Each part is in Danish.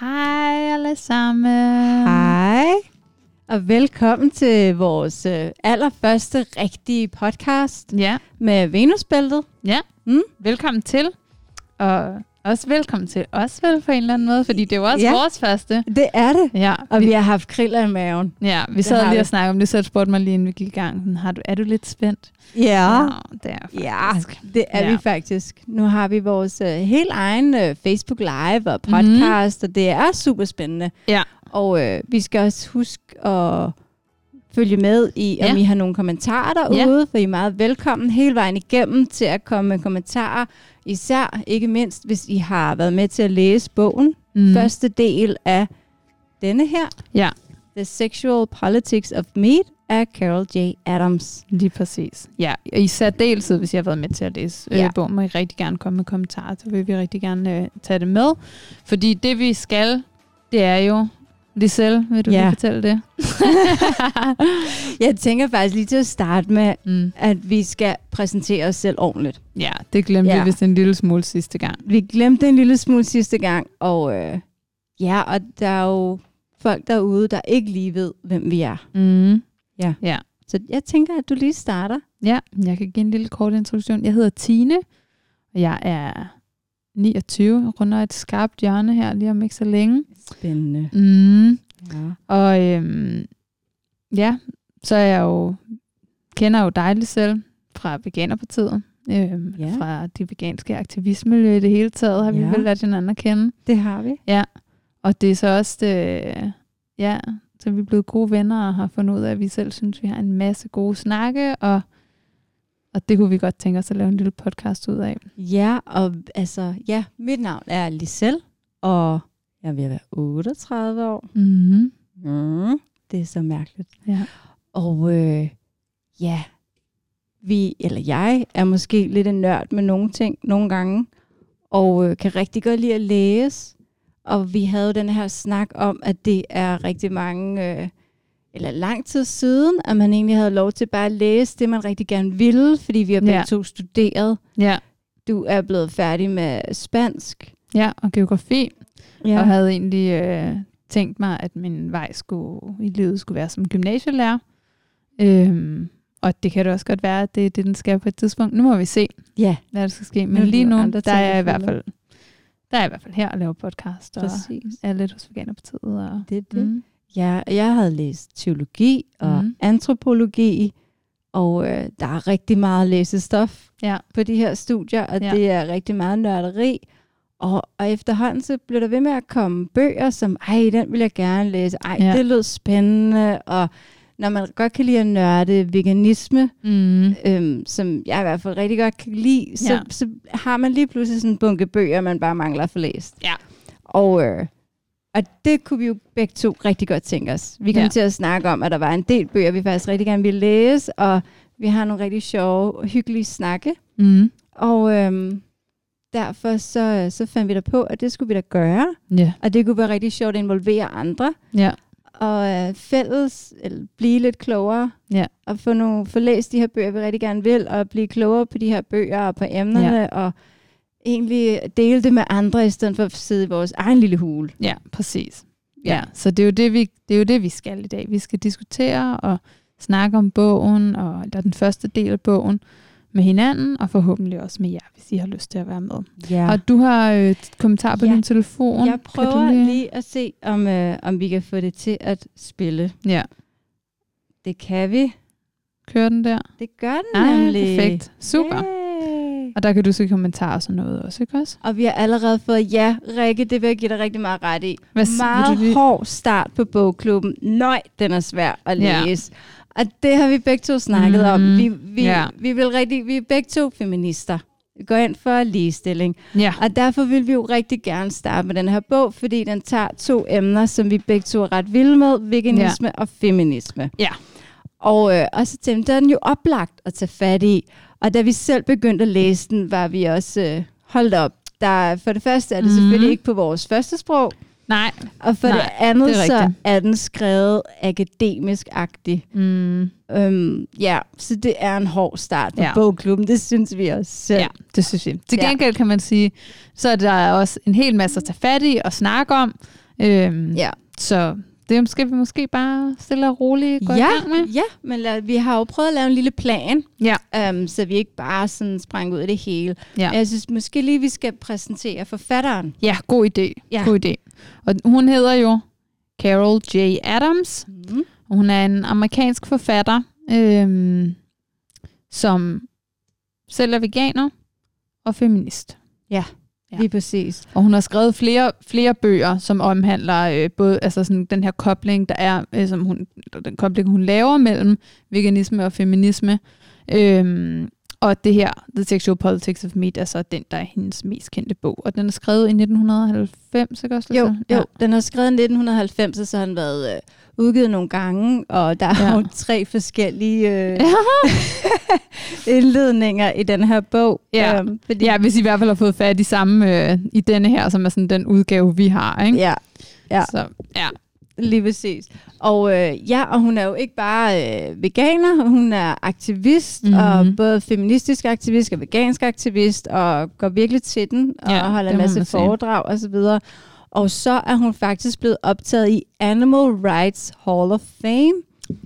Hej alle sammen. Hej, og velkommen til vores øh, allerførste rigtige podcast Ja, med Venusbæltet. ja. Mm. Velkommen til. Og også velkommen til os vel på en eller anden måde, fordi det er jo også Ja. ja. vores første. Det er det. Ja, Og vi, vi har haft kriller i maven. ja, vi det sad lige vi. og snakkede om det, så spurgte mig lige inden vi gik i gang. sådan, Har du, er du lidt spændt? Ja, det er ja faktisk. det er Ja. vi faktisk. Nu har vi vores øh, helt egen øh, Facebook Live og podcast, og det er super spændende. Ja. Og øh, vi skal også huske at følge med i, om Ja. I har nogle kommentarer derude, for I er meget velkommen hele vejen igennem til at komme med kommentarer. Især ikke mindst, hvis I har været med til at læse bogen. Mm. Første del af denne her. Ja. The Sexual Politics of Meat af Carol J. Adams. Lige præcis. Ja, og i særdeleshed, hvis jeg har været med til at læse Ja. øh, bogen, må I rigtig gerne komme med kommentarer, så vil vi rigtig gerne øh, tage det med. Fordi det vi skal, det er jo... Liselle, vil du Ja. lige fortælle det? Jeg tænker faktisk lige til at starte med, mm. at vi skal præsentere os selv ordentligt. Ja, det glemte Ja. ja. vi vist en lille smule sidste gang. Vi glemte en lille smule sidste gang, og øh, ja, og der er jo folk derude, der ikke lige ved, hvem vi er. Mm. Så jeg tænker, at du lige starter. Ja, jeg kan give en lille kort introduktion. Jeg hedder Tine, og jeg er 29, runder et skarpt hjørne her lige om ikke så længe. Spændende. Mm. Ja. Og øhm, ja, så er jeg jo, kender jo dig selv fra Veganerpartiet. Øhm, Ja. Fra de veganske aktivistmiljø i det hele taget, har vi Ja. vel lært hinanden at kende. Det har vi. Ja, og det er så også, det, ja, så er vi blevet gode venner og har fundet ud af, at vi selv synes, vi har en masse gode snakke, og, og det kunne vi godt tænke os at lave en lille podcast ud af. Ja, og altså, ja, mit navn er Lisel, og jeg vil være 38 år. Mm-hmm. Mm. Det er så mærkeligt. Ja. Og øh, ja, vi, eller jeg, er måske lidt en nørd med nogle ting nogle gange, og øh, kan rigtig godt lide at læse. Og vi havde den her snak om, at det er rigtig mange, øh, eller lang tid siden, at man egentlig havde lov til bare at læse det, man rigtig gerne ville, fordi vi har begge Ja. to studeret. Ja, Du er blevet færdig med spansk. ja, og geografi, Ja. og havde egentlig øh, tænkt mig, at min vej skulle, i livet skulle være som gymnasielærer. Øhm, og det kan det også godt være, at det er det, den skal på et tidspunkt. Nu må vi se, ja, hvad der skal ske. Men lige nu, der er jeg i hvert fald der er jeg i hvert fald her og laver podcast, og præcis. er lidt hos Veganerpartiet. Og, Det er det. mm. Ja, jeg havde læst teologi og Mhm. antropologi, og øh, der er rigtig meget læsestof Ja. på de her studier, og Ja. det er rigtig meget nørderi. Og, og efterhånden så blev der ved med at komme bøger, som, ej, den vil jeg gerne læse, ej, ja. det lød spændende, og når man godt kan lide at nørde veganisme, Mm. øhm, som jeg i hvert fald rigtig godt kan lide, så, Ja. så har man lige pludselig sådan en bunke bøger, man bare mangler at få læst. Ja. Og, øh, og det kunne vi jo begge to rigtig godt tænke os. Vi kom Ja. til at snakke om, at der var en del bøger, vi faktisk rigtig gerne ville læse, og vi har nogle rigtig sjove, hyggelige snakke. Mm. Og øhm, derfor så, så fandt vi da på, at det skulle vi da gøre. Ja. Og det kunne være rigtig sjovt at involvere andre. Ja. Og øh, fælles, eller blive lidt klogere. Ja. Og få, nogle, få læst de her bøger, vi rigtig gerne vil, og blive klogere på de her bøger og på emnerne, ja. og egentlig dele det med andre, i stedet for at sidde i vores egen lille hule. Ja, præcis. Ja. Ja, så det er, jo det, vi, det er jo det, vi skal i dag. Vi skal diskutere og snakke om bogen, og der er den første del af bogen med hinanden, og forhåbentlig også med jer, hvis I har lyst til at være med. Ja. Og du har øh, et kommentar på Ja. din telefon. Jeg prøver lige... lige at se, om, øh, om vi kan få det til at spille. Ja, Det kan vi. kører den der? Det gør den Ah, nemlig. perfekt. Super. Yay. Og der kan du se kommentarer og sådan noget også, ikke også? Og vi har allerede fået, ja, Rikke, det vil jeg give dig rigtig meget ret i. Hvad meget lige- hård start på bogklubben. Nøj, den er svær at Ja. læse. Og det har vi begge to snakket om. Mhm. Vi, vi, Ja. vi, vil rigtig, vi er begge to feminister. Vi går ind for ligestilling. Ja. Og derfor vil vi jo rigtig gerne starte med den her bog, fordi den tager to emner, som vi begge to er ret vilde med, veganisme ja. og feminisme. Ja. Og, øh, og så tænkte den jo oplagt at tage fat i. Og da vi selv begyndte at læse den, var vi også øh, holdt op. Der, for det første er det Mhm. mm. selvfølgelig ikke på vores første sprog, Nej. og for Nej, det andet det er så rigtigt. er den skrevet akademisk-agtig. Mm. Øhm, ja, så det er en hård start på Ja. ja. bogklubben, det synes vi også selv. Ja, det synes jeg. Til Ja. gengæld kan man sige, så er der også en hel masse at tage fat i og snakke om. Øhm, Ja. Så det skal vi måske bare stille og roligt gå ja, i gang med. ja, men lad, vi har jo prøvet at lave en lille plan, Ja. um, så vi ikke bare sådan sprang ud af det hele. Ja. Jeg synes måske lige, vi skal præsentere forfatteren. Ja, god idé. Ja. God idé. Og hun hedder jo Carol J. Adams, Mm. hun er en amerikansk forfatter, øhm, som selv er veganer og feminist. Ja. Lige præcis. Og hun har skrevet flere, flere bøger, som omhandler øh, både altså sådan den her kobling, der er, øh, som hun, den kobling, hun laver mellem veganisme og feminisme. Øhm, og det her, The Sexual Politics of Meat, er så den, der er hendes mest kendte bog. Og den er skrevet i 1990, ikke også? Jo, jo, den er skrevet i 1990, og så har den været øh, udgivet nogle gange, og der er Ja. jo tre forskellige øh, Ja. indledninger i den her bog. Ja. Øhm, fordi, ja, hvis I i hvert fald har fået fat i samme øh, i denne her, som er sådan den udgave, vi har. Ikke? ja, ja. Så, ja. lige præcis. Og øh, ja, og hun er jo ikke bare øh, veganer, hun er aktivist, Mhm. mm-hmm. og både feministisk aktivist og vegansk aktivist, og går virkelig til den, og Ja, holder en masse foredrag og så videre. Og så er hun faktisk blevet optaget i Animal Rights Hall of Fame.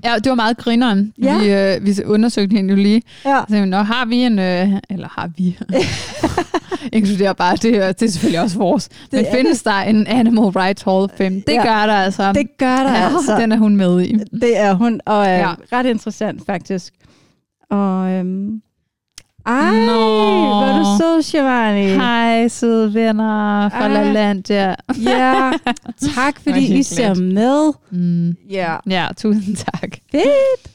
Ja, det var meget grineren. Ja. Vi, øh, vi undersøgte hende jo lige. Ja. Så vi, Nå, har vi en... Øh, eller har vi... Inkluderer bare, det, det er selvfølgelig også vores. Men Det er findes der en Animal Rights Hall of Fame? Det Ja. gør der altså. Det gør der ja, altså. Den er hun med i. Det er hun, og Ja. ja. ret interessant faktisk. Og øhm, ej, Nå. hvor er du så, Shivani. Hej, søde venner fra Ej. LaLandia. Ja, tak fordi I ser med. Mm. Ja, Ja, tusind tak. fedt.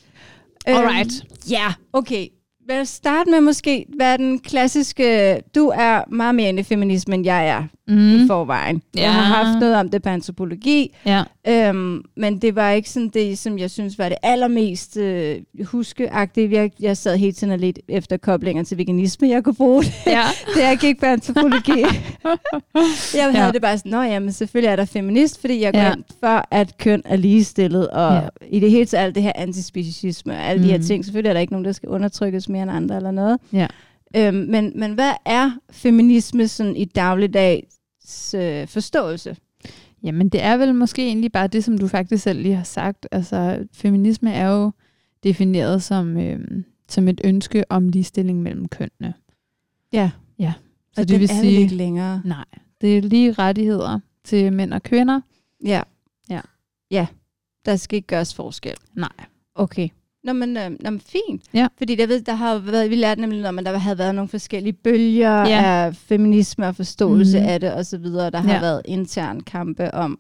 Alright. Øhm, ja, okay. Lad os starte med måske, hvad den klassiske... Du er meget mere inde i feminisme, end jeg er mm. i Mm. forvejen. Ja. Jeg har haft noget om det på antropologi, Ja. Øhm, men det var ikke sådan det, som jeg synes var det allermest øh, huskeagtige. Jeg, jeg sad hele tiden og lidt efter koblinger til veganisme, jeg kunne bruge det, ja. da jeg gik på antropologi. jeg havde Ja. det bare sådan, nå ja, men selvfølgelig er der feminist, fordi jeg går Ja. for, at køn er ligestillet, og Ja. i det hele taget alt det her antispeciesisme og alle mm. de her Mhm. ting. Selvfølgelig er der ikke nogen, der skal undertrykkes mere end andre eller noget. Ja. Øhm, men, men hvad er feminisme sådan i dagligdags øh, forståelse? Jamen, det er vel måske egentlig bare det, som du faktisk selv lige har sagt. Altså, feminisme er jo defineret som, øh, som et ønske om ligestilling mellem kønnene. Ja. Ja. Så og det den vil er sige, ikke længere. nej, det er lige rettigheder til mænd og kvinder. Ja. Ja. Ja. Der skal ikke gøres forskel. Nej. Okay. Nå, men, øh, nå, men fint. Ja. Fordi jeg ved, der har været, vi lærte nemlig om, at der havde været nogle forskellige bølger Ja. af feminisme og forståelse mm. af det og så videre. Der har Ja. været intern kampe om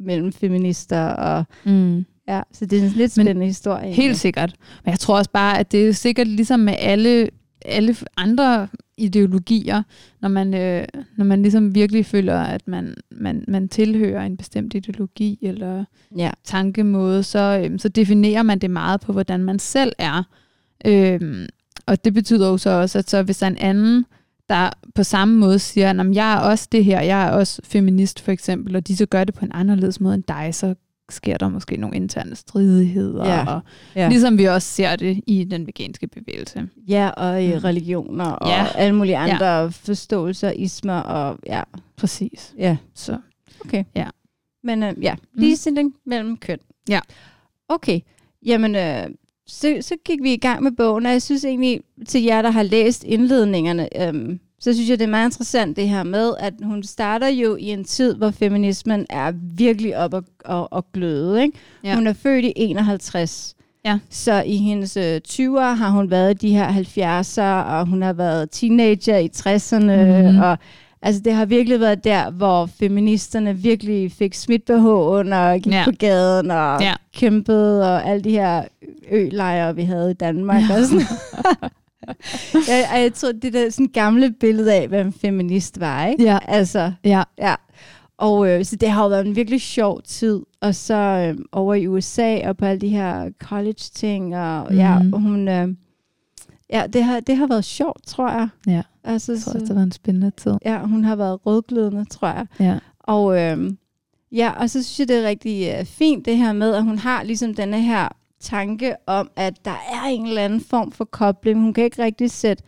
mellem feminister og Mm. ja, så det er en lidt Men spændende historie. Helt sikkert. Men jeg tror også bare, at det er sikkert ligesom med alle, alle andre ideologier, når man, øh, når man ligesom virkelig føler, at man, man, man tilhører en bestemt ideologi eller Ja. tankemåde, så, øhm, så definerer man det meget på, hvordan man selv er. Øhm, og det betyder jo så også, at så hvis der er en anden, der på samme måde siger, at jeg er også det her, jeg er også feminist for eksempel, og de så gør det på en anderledes måde end dig, så sker der måske nogle interne stridigheder, Ja. og Ja. ligesom vi også ser det i den veganske bevægelse. ja, og i Mm. religioner og Ja. alle mulige andre ja. forståelser, ismer og ja. Præcis. ja. Så Okay. Ja. Men øh, ja, ligestilling mm. mellem køn. Ja. Okay. Jamen, øh, så, så gik vi i gang med bogen, og jeg synes egentlig, til jer, der har læst indledningerne, øhm, så synes jeg, det er meget interessant det her med, at hun starter jo i en tid, hvor feminismen er virkelig op og, og, og gløde. Ikke? Ja. Hun er født i 51. Ja. Så i hendes øh, 20'er har hun været i de her 70'er, og hun har været teenager i 60'erne, Mhm. mm-hmm. og altså det har virkelig været der, hvor feministerne virkelig fik smidt og gik Ja. på gaden og ja. kæmpede, og alle de her ølejre, vi havde i Danmark. Ja. Og sådan. jeg, jeg tror, det der sådan gamle billede af, hvad en feminist var, ikke? Ja. Altså, ja, Ja, og øh, så det har jo været en virkelig sjov tid. Og så øh, over i USA og på alle de her college-ting. Og mm. ja, Mhm. hun, øh, ja det, har, det har været sjovt, tror jeg. ja. Altså, Jeg tror også, det så, var en spændende tid. ja, hun har været rødglødende, tror jeg. Ja. Og øh, ja, og så synes jeg, det er rigtig øh, fint det her med, at hun har ligesom denne her tanke om, at der er en eller anden form for kobling. Hun kan ikke rigtig sætte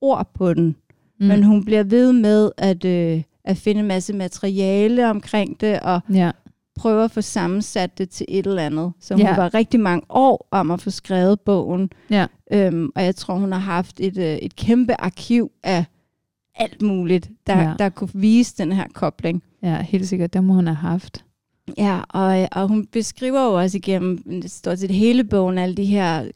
ord på den. Mm. Men hun bliver ved med at, øh, at finde en masse materiale omkring det, og Ja. prøve at få sammensat det til et eller andet. Så hun Ja. var rigtig mange år om at få skrevet bogen. Ja. Øhm, og jeg tror, hun har haft et, øh, et kæmpe arkiv af alt muligt, der, Ja. der kunne vise den her kobling. ja, helt sikkert. Det må hun have haft. Ja, og, og hun beskriver jo også igennem stort set hele bogen alle de her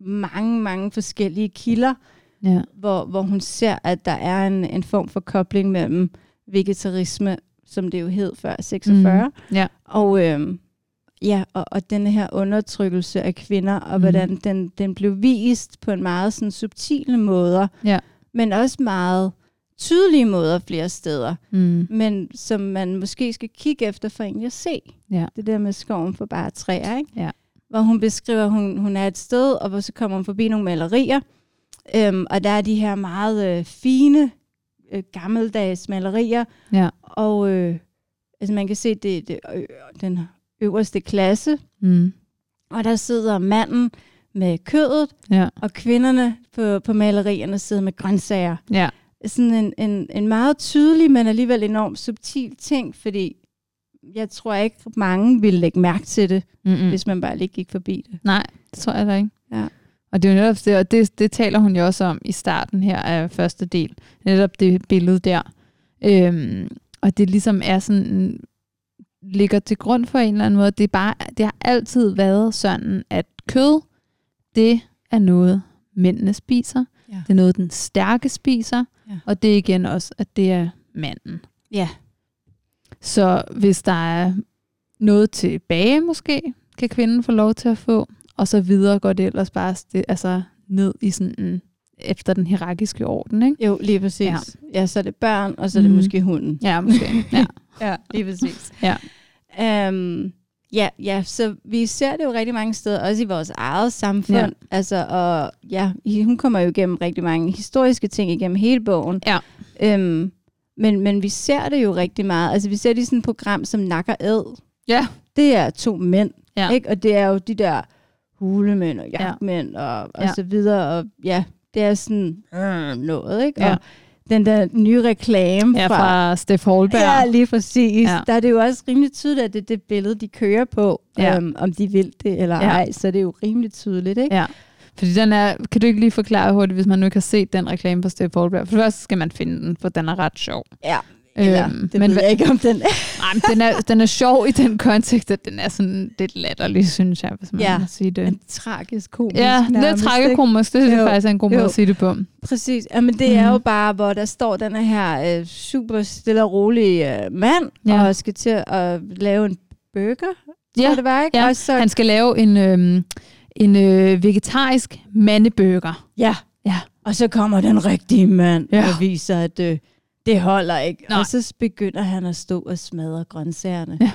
mange, mange forskellige kilder, Ja. hvor, hvor hun ser, at der er en, en form for kobling mellem vegetarisme, som det jo hed før 46, Mm. Ja. og, øhm, ja, og, og denne her undertrykkelse af kvinder, og Mm. hvordan den, den blev vist på en meget sådan, subtile måder, Ja. men også meget tydelige måder flere steder, Mm. men som man måske skal kigge efter for egentlig at se. Ja. Det der med skoven for bare træer, ikke? Ja. Hvor hun beskriver, at hun, hun er et sted, og hvor så kommer hun forbi nogle malerier, øhm, og der er de her meget øh, fine, øh, gammeldags malerier, Ja. og øh, altså man kan se det, det øh, den øverste klasse, Mm. og der sidder manden med kødet, Ja. og kvinderne på, på malerierne sidder med grøntsager. Ja. Sådan en, en, en meget tydelig, men alligevel enormt subtil ting, fordi jeg tror ikke, mange ville lægge mærke til det, Mm. mm. hvis man bare lige gik forbi det. Nej, det tror jeg da ikke. Ja. Og det er jo netop det, og det, det taler hun jo også om i starten her af første del. Netop det billede der. Øhm, og det ligesom er sådan, ligger til grund for en eller anden måde. Det, er bare, det har altid været sådan, at kød, det er noget, mændene spiser. Ja. Det er noget, den stærke spiser. Ja. Og det er igen også, at det er manden. Ja. Så hvis der er noget tilbage måske, kan kvinden få lov til at få, og så videre går det ellers bare sti- altså ned i sådan en, efter den hierarkiske orden, ikke? Jo, lige præcis. Ja. Ja, så er det børn, og så er det Mhm. måske hunden. Ja, måske. Ja. Ja, lige præcis. Ja. Um, ja, ja, så vi ser det jo rigtig mange steder, også i vores eget samfund. Ja. Altså, og ja, hun kommer jo igennem rigtig mange historiske ting igennem hele bogen. Ja. Um, men, men vi ser det jo rigtig meget. Altså, vi ser det i sådan et program som Nakker Ed. Ja. Det er to mænd, Ja. ikke? Og det er jo de der hulemænd og jagtmænd og, og Ja. så videre. Og ja, det er sådan øh, noget, ikke? Ja. Den der nye reklame ja, fra Steff Holberg. Ja, lige præcis. Ja. Der er det jo også rimelig tydeligt, at det er det billede, de kører på, Ja. øhm, om de vil det eller Ja. ej. Så det er jo rimelig tydeligt, ikke? Ja. Fordi den er, kan du ikke lige forklare hurtigt, hvis man nu ikke har set den reklame på Steff Holberg? For det første skal man finde den, for den er ret sjov. Ja. Eller, Øhm, det men ved jeg ikke, om den er. Nej, men den er, den er sjov i den kontekst, at den er sådan lidt latterlig, synes jeg, hvis man Ja. må sige det. En tragisk komisk Ja, lidt nærmest, ikke? tragikomisk, det synes jeg faktisk er en god måde Jo. at sige det på. Præcis. Jamen, det er Mhm. jo bare, hvor der står den her øh, super stille og rolige øh, mand, Ja. ja. og skal til at lave en burger, Ja, det var, ikke? ja. Og så, Han skal lave en, øhm, en øh, vegetarisk mandebøger. ja. Ja. Og så kommer den rigtige mand Ja. ja. og viser, at øh, det holder ikke. Nej. Og så begynder han at stå og smadre grøntsagerne. Ja.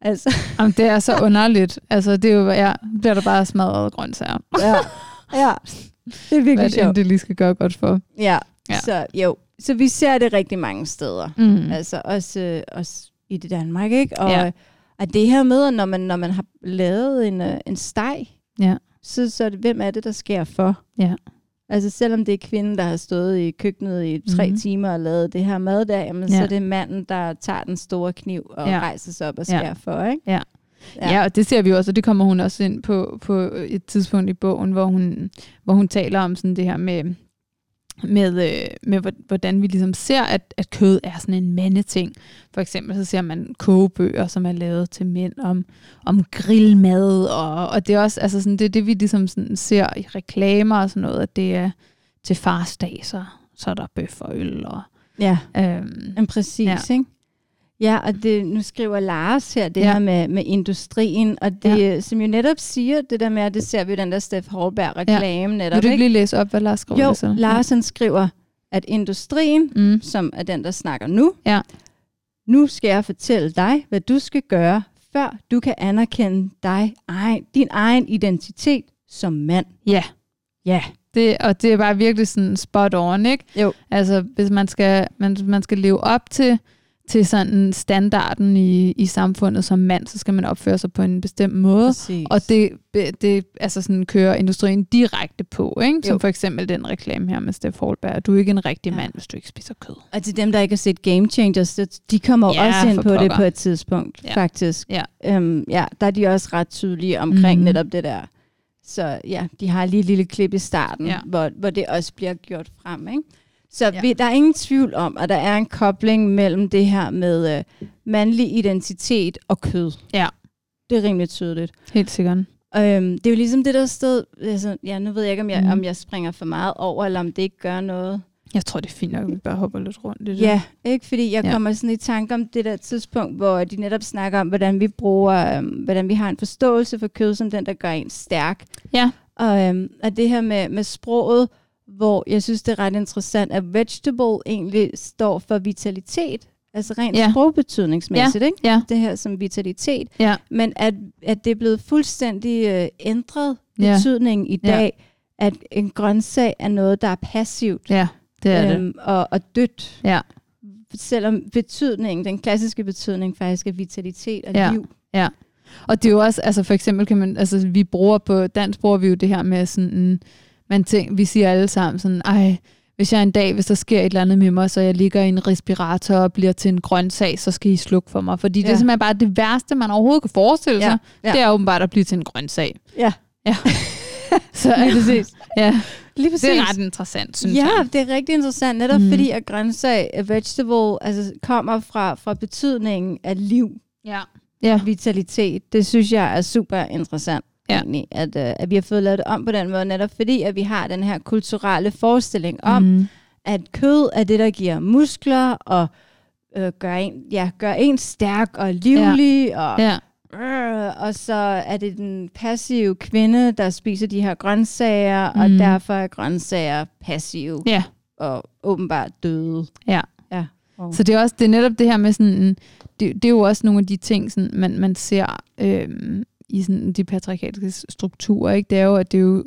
Altså, Jamen, det er så underligt. Altså, det er jo, ja, bliver der bare smadret grøntsager. ja. ja. Det er Hvad virkelig det, sjovt. det lige skal gøre godt for. Ja. Ja. Så jo, så vi ser det rigtig mange steder. Mm. Altså også, øh, også i det Danmark, ikke? Og, Ja. og det her med, at når man, når man har lavet en, øh, en steg, Ja. så, så er det, hvem er det, der sker for? Ja. Altså selvom det er kvinden, der har stået i køkkenet i tre Mhm. mm. timer og lavet det her mad der, jamen, Ja. så er det manden, der tager den store kniv og Ja. ja. rejser sig op og Ja. skærer for, ikke? Ja. Ja. Ja, og det ser vi også, og det kommer hun også ind på på et tidspunkt i bogen, hvor hun, hvor hun taler om sådan det her med, med, øh, med hvor- hvordan vi ligesom ser, at, at kød er sådan en mandeting. For eksempel så ser man kogebøger, som er lavet til mænd om, om grillmad, og, og det er også altså sådan, det, det, vi ligesom sådan ser i reklamer og sådan noget, at det er til farsdag, så, så er der bøf og øl. Og, Ja, øhm, men præcis, ja. ikke? Ja, og det, nu skriver Lars her, det Ja. ja. her med, med industrien, og det, ja. som jo netop siger det der med, at det ser vi den der Steff Holberg-reklame ja. netop, vil du ikke lige læse op, hvad Lars skriver? Jo, så? Lars han skriver, at industrien, Ja. Mm. som er den, der snakker nu, Ja. nu skal jeg fortælle dig, hvad du skal gøre, før du kan anerkende dig, egen, din egen identitet som mand. Ja. Ja. Det, og det er bare virkelig sådan spot on, ikke? Jo. Altså, hvis man skal, man, man skal leve op til, til sådan standarden i, i samfundet som mand, så skal man opføre sig på en bestemt måde. Præcis. Og det, det altså sådan kører industrien direkte på, ikke? som Jo. for eksempel den reklame her med Steff Holberg. Du er ikke en rigtig Ja. mand, hvis du ikke spiser kød. Og til dem, der ikke har set Game Changers, det- de kommer Ja, også ind på det pokker. på et tidspunkt, Ja. faktisk. Ja. Øhm, ja, der er de også ret tydelige omkring mm. netop det der. Så ja, de har lige et lille klip i starten, ja. hvor, hvor det også bliver gjort frem. Ikke? Så Ja. vi, der er ingen tvivl om, at der er en kobling mellem det her med øh, mandlig identitet og kød. Ja. Det er rimelig tydeligt. Helt sikkert. Øhm, det er jo ligesom det der sted, altså, ja, nu ved jeg ikke, om jeg, mm. om jeg springer for meget over, eller om det ikke gør noget. Jeg tror, det er fint nok, at vi bare hopper lidt rundt i det. Ja, ikke? Fordi jeg ja. kommer sådan i tanke om det der tidspunkt, hvor de netop snakker om, hvordan vi bruger, øhm, hvordan vi har en forståelse for kød som den, der gør en stærk. Ja. Og, øhm, og det her med, med sproget, hvor jeg synes, det er ret interessant, at vegetable egentlig står for vitalitet. Altså rent Ja. ja. sprogbetydningsmæssigt, ikke? Ja. Det her som vitalitet. Ja. Men at, at det er blevet fuldstændig øh, ændret Ja. betydningen i Ja. dag, at en grøntsag er noget, der er passivt Ja, det er det. øhm, og, og dødt. Ja. Selvom betydningen, den klassiske betydning faktisk er vitalitet og Ja. liv. Og det er jo også, altså for eksempel kan man, altså vi bruger på, dansk bruger vi jo det her med sådan, man tænker, vi siger alle sammen sådan, ej, hvis jeg en dag, hvis der sker et eller andet med mig, så jeg ligger i en respirator og bliver til en grøntsag, så skal I slukke for mig. Fordi ja. det er Ja. simpelthen bare det værste, man overhovedet kan forestille sig, Ja. Ja. det er åbenbart at blive til en grøntsag. Ja. Ja. så Lige præcis. ja, Lige præcis. det er ret interessant, synes ja, jeg. det er rigtig interessant, netop mm. fordi at grøntsag, a vegetable, altså kommer fra, fra betydningen af liv, Ja. Ja. vitalitet. Det synes jeg er super interessant. Ja. Egentlig, at, uh, at vi har fået lavet det om på den måde, netop fordi, at vi har den her kulturelle forestilling om, mm. At kød er det, der giver muskler og øh, gør, en, ja, gør en stærk og livlig, ja. og, Ja. øh, og så er det den passive kvinde, der spiser de her grøntsager, mm. og derfor er grøntsager passive ja. og åbenbart døde. Ja. ja. Wow. Så det er også det er netop det her med sådan, det, det er jo også nogle af de ting, sådan, man, man ser øhm, i sådan de patriarkalske strukturer, ikke? Det er jo, at det er jo,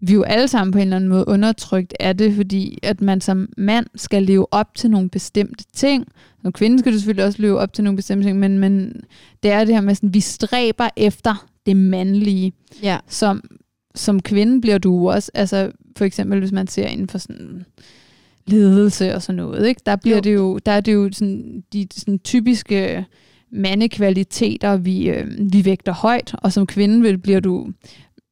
vi er jo alle sammen på en eller anden måde undertrykt af det, fordi at man som mand skal leve op til nogle bestemte ting. Som kvinde skal du selvfølgelig også leve op til nogle bestemte ting, men, men det er det her med, sådan, vi stræber efter det mandlige. ja. Som, som kvinde bliver du også, altså for eksempel hvis man ser inden for sådan ledelse og sådan noget, ikke? Der bliver Jo. det jo, der er det jo sådan, de sådan typiske mandekvaliteter, vi, øh, vi vægter højt, og som kvinde vil, bliver du,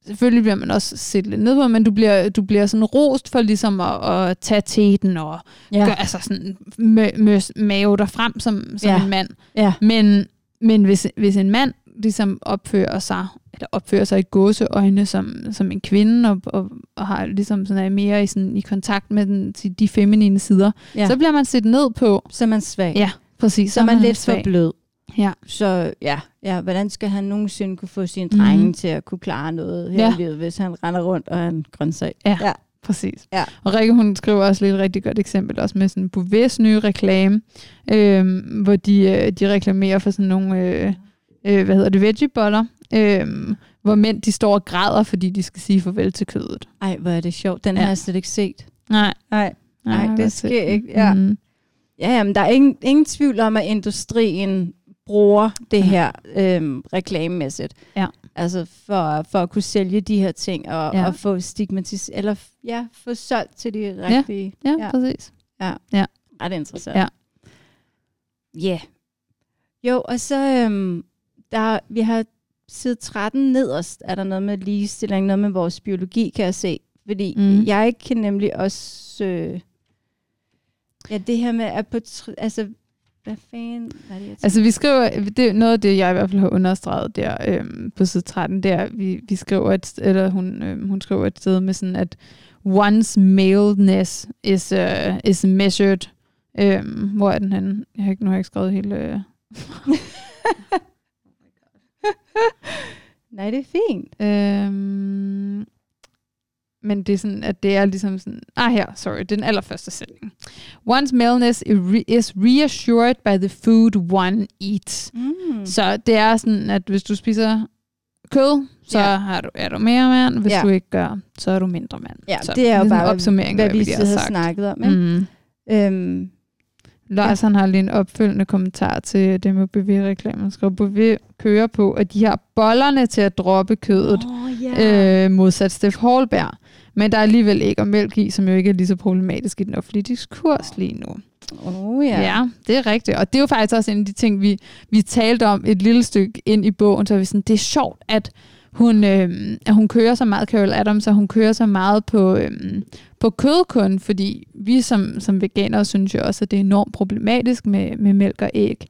selvfølgelig bliver man også set lidt ned på, men du bliver, du bliver sådan rost for ligesom at, at tage teten og Ja. gøre, altså sådan mø, mø, mave dig frem som, som Ja. en mand. ja. Men, men hvis, hvis en mand ligesom opfører sig, eller opfører sig i gåseøjne som, som en kvinde, og, og, og har ligesom sådan er mere i, sådan, i kontakt med den, de feminine sider, Ja. så bliver man set ned på. Så er man svag. Ja, præcis. Så er man lidt for blød. Ja. Så ja, ja, hvordan skal han nogensinde kunne få sine drenge Mhm. til at kunne klare noget her Ja. i livet, hvis han render rundt og er en grøntsag? Ja. ja. Præcis. Ja. Og Rikke, hun skriver også lidt et rigtig godt eksempel, også med sådan Bouvet's nye reklame, øh, hvor de, øh, de reklamerer for sådan nogle, øh, øh, hvad hedder det, veggieboller, øh, hvor mænd de står og græder, fordi de skal sige farvel til kødet. Ej, hvor er det sjovt. Den Ja. har jeg slet ikke set. Nej, Nej, Nej, det godt sker ikke. Ja. Mm. Ja, jamen, der er ingen, ingen tvivl om, at industrien bruger det Ja. her øhm, reklamemæssigt. Ja. Altså for, for at kunne sælge de her ting og, Ja. og få stigmatis eller ja, få solgt til de rigtige. Ja, Ja. ja, præcis. Ret interessant. Ja. Ja. Yeah. Jo, og så øhm, der, vi har side 13 nederst, er der noget med ligestilling, noget med vores biologi, kan jeg se. Fordi mm. Jeg kan nemlig også... Øh, ja, det her med at på... Altså, hvad fanden var det, jeg tænkte? Altså vi skriver, det er noget af det, jeg i hvert fald har understreget der øhm, på side 13, det er, vi, vi skriver et, eller hun, øhm, hun skriver et sted med sådan, at one's maleness is, uh, is measured. Øhm, hvor er den henne? Jeg har ikke, nu har jeg ikke skrevet hele... Øh. Nej, det er fint. Øhm, men det er sådan, at det er ligesom sådan... Ah her, sorry, det er den allerførste sætning. One's maleness is re- is reassured by the food one eats. Mm. Så det er sådan, at hvis du spiser kød, så Ja. har du, er du mere mand. Hvis Ja. du ikke gør, så er du mindre mand. Ja, så det er jo bare, hvad vi lige lige har snakket om. Ikke? Mm. Øhm, Lars han har lige en opfølgende kommentar til det med BV-reklamen. Han skriver, BV kører på, at de har bollerne til at droppe kødet, Oh, yeah. øh, modsat Steff Holberg. Men der er alligevel ikke og mælk i, som jo ikke er lige så problematisk i den offentlige diskurs lige nu. oh, Ja. yeah. ja, det er rigtigt. Og det er jo faktisk også en af de ting, vi, vi talte om et lille stykke ind i bogen. Så vi sådan, det er sjovt, at hun, øh, at hun kører så meget, Carol Adams, og hun kører så meget på, øh, på kød kun, fordi vi som, som veganere synes jo også, at det er enormt problematisk med, med mælk og æg.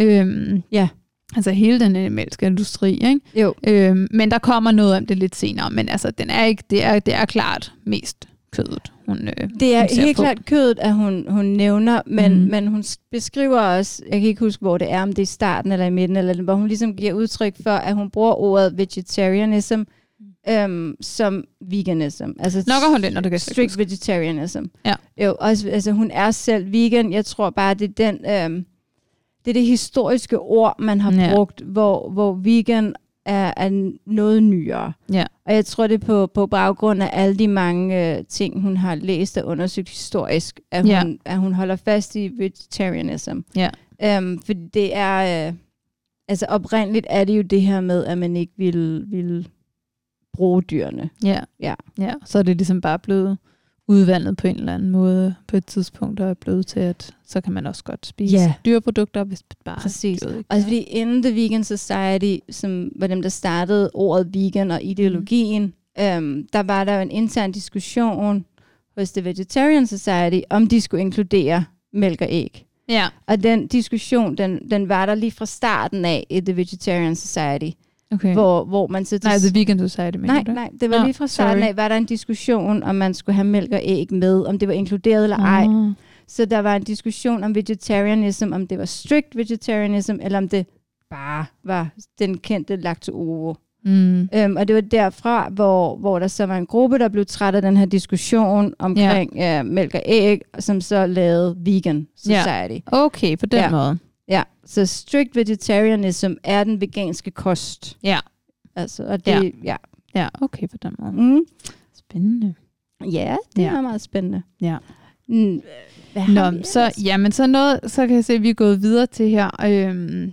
Øh, Ja. Altså hele den animalske industri, ikke? Jo. Øhm, men der kommer noget om det lidt senere. Men altså, den er ikke, det, er, det er klart mest kødet, hun, øh, Det er hun helt på. klart kødet, at hun, hun nævner, men, mm. men hun beskriver også, jeg kan ikke huske, hvor det er, om det er i starten eller i midten, eller hvor hun ligesom giver udtryk for, at hun bruger ordet vegetarianism øhm, som veganism. Altså går hun det, når du kan strict vegetarianism. Ja. Jo, også, altså hun er selv vegan. Jeg tror bare, det er den... Øhm, det er det historiske ord, man har ja. brugt, hvor, hvor vegan er, er noget nyere. Ja. Og jeg tror, det er på, på baggrund af alle de mange øh, ting, hun har læst og undersøgt historisk, at hun, Ja. at hun holder fast i vegetarianism. Ja. Øhm, for det er... Øh, altså oprindeligt er det jo det her med, at man ikke vil, vil bruge dyrene. Ja. Ja. ja. Så er det ligesom bare blevet udvandet på en eller anden måde på et tidspunkt, og er blevet til, at så kan man også godt spise Ja. dyreprodukter, hvis bare Præcis. dyret ikke Altså fordi inden The Vegan Society, som var dem, der startede ordet vegan og ideologien, mm. øhm, der var der jo en intern diskussion hos The Vegetarian Society, om de skulle inkludere mælk og æg. Ja, Og den diskussion, den, den var der lige fra starten af i The Vegetarian Society, okay. hvor, hvor man så... Nej, The Vegan Society, mener nej, du? nej, det var Nå, lige fra starten sorry. af, var der en diskussion, om man skulle have mælk og æg med, om det var inkluderet eller ej. Ah. Så der var en diskussion om vegetarianism, om det var strict vegetarianism, eller om det bare var den kendte lacto Mm. Øhm, og det var derfra, hvor, hvor der så var en gruppe, der blev træt af den her diskussion omkring ja. øh, mælk og æg, som så lavede Vegan Society. Okay, på den Ja. måde. Ja, så strict vegetarianism er den veganske kost. Ja. Altså, og det, ja. ja. Ja, okay, på den måde. Mm. Spændende. Ja, det Ja. er meget spændende. Ja. Mm. Hvad Nå, vi så, jamen, så, noget, så kan jeg se, at vi er gået videre til her øhm,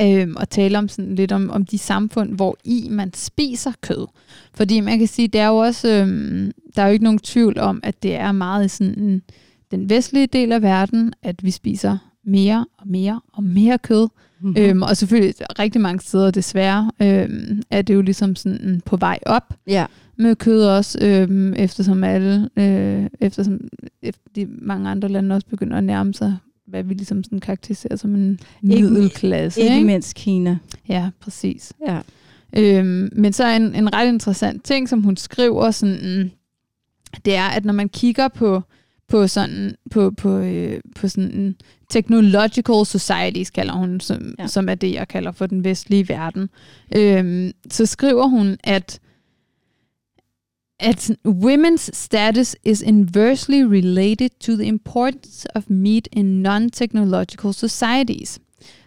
øhm, og tale om sådan lidt om, om de samfund, hvor i man spiser kød. Fordi man kan sige, det er jo også, øhm, der er jo ikke nogen tvivl om, at det er meget i sådan den vestlige del af verden, at vi spiser mere og mere og mere kød. Mhm. Øhm, og selvfølgelig rigtig mange steder desværre øhm, er det jo ligesom sådan på vej op ja. med kød også, øhm, eftersom alle, øh, eftersom efter de mange andre lande også begynder at nærme sig, hvad vi ligesom sådan karakteriserer som en Ikke- middelklasse. Ikke Ikke, mindst Kina. Ja, præcis. Ja. Øhm, men så en, en ret interessant ting, som hun skriver, sådan, det er, at når man kigger på på sådan på på øh, på sådan technological societies kalder hun som, ja. som er det jeg kalder for den vestlige verden. Øhm, så skriver hun at at women's status is inversely related to the importance of meat in non-technological societies.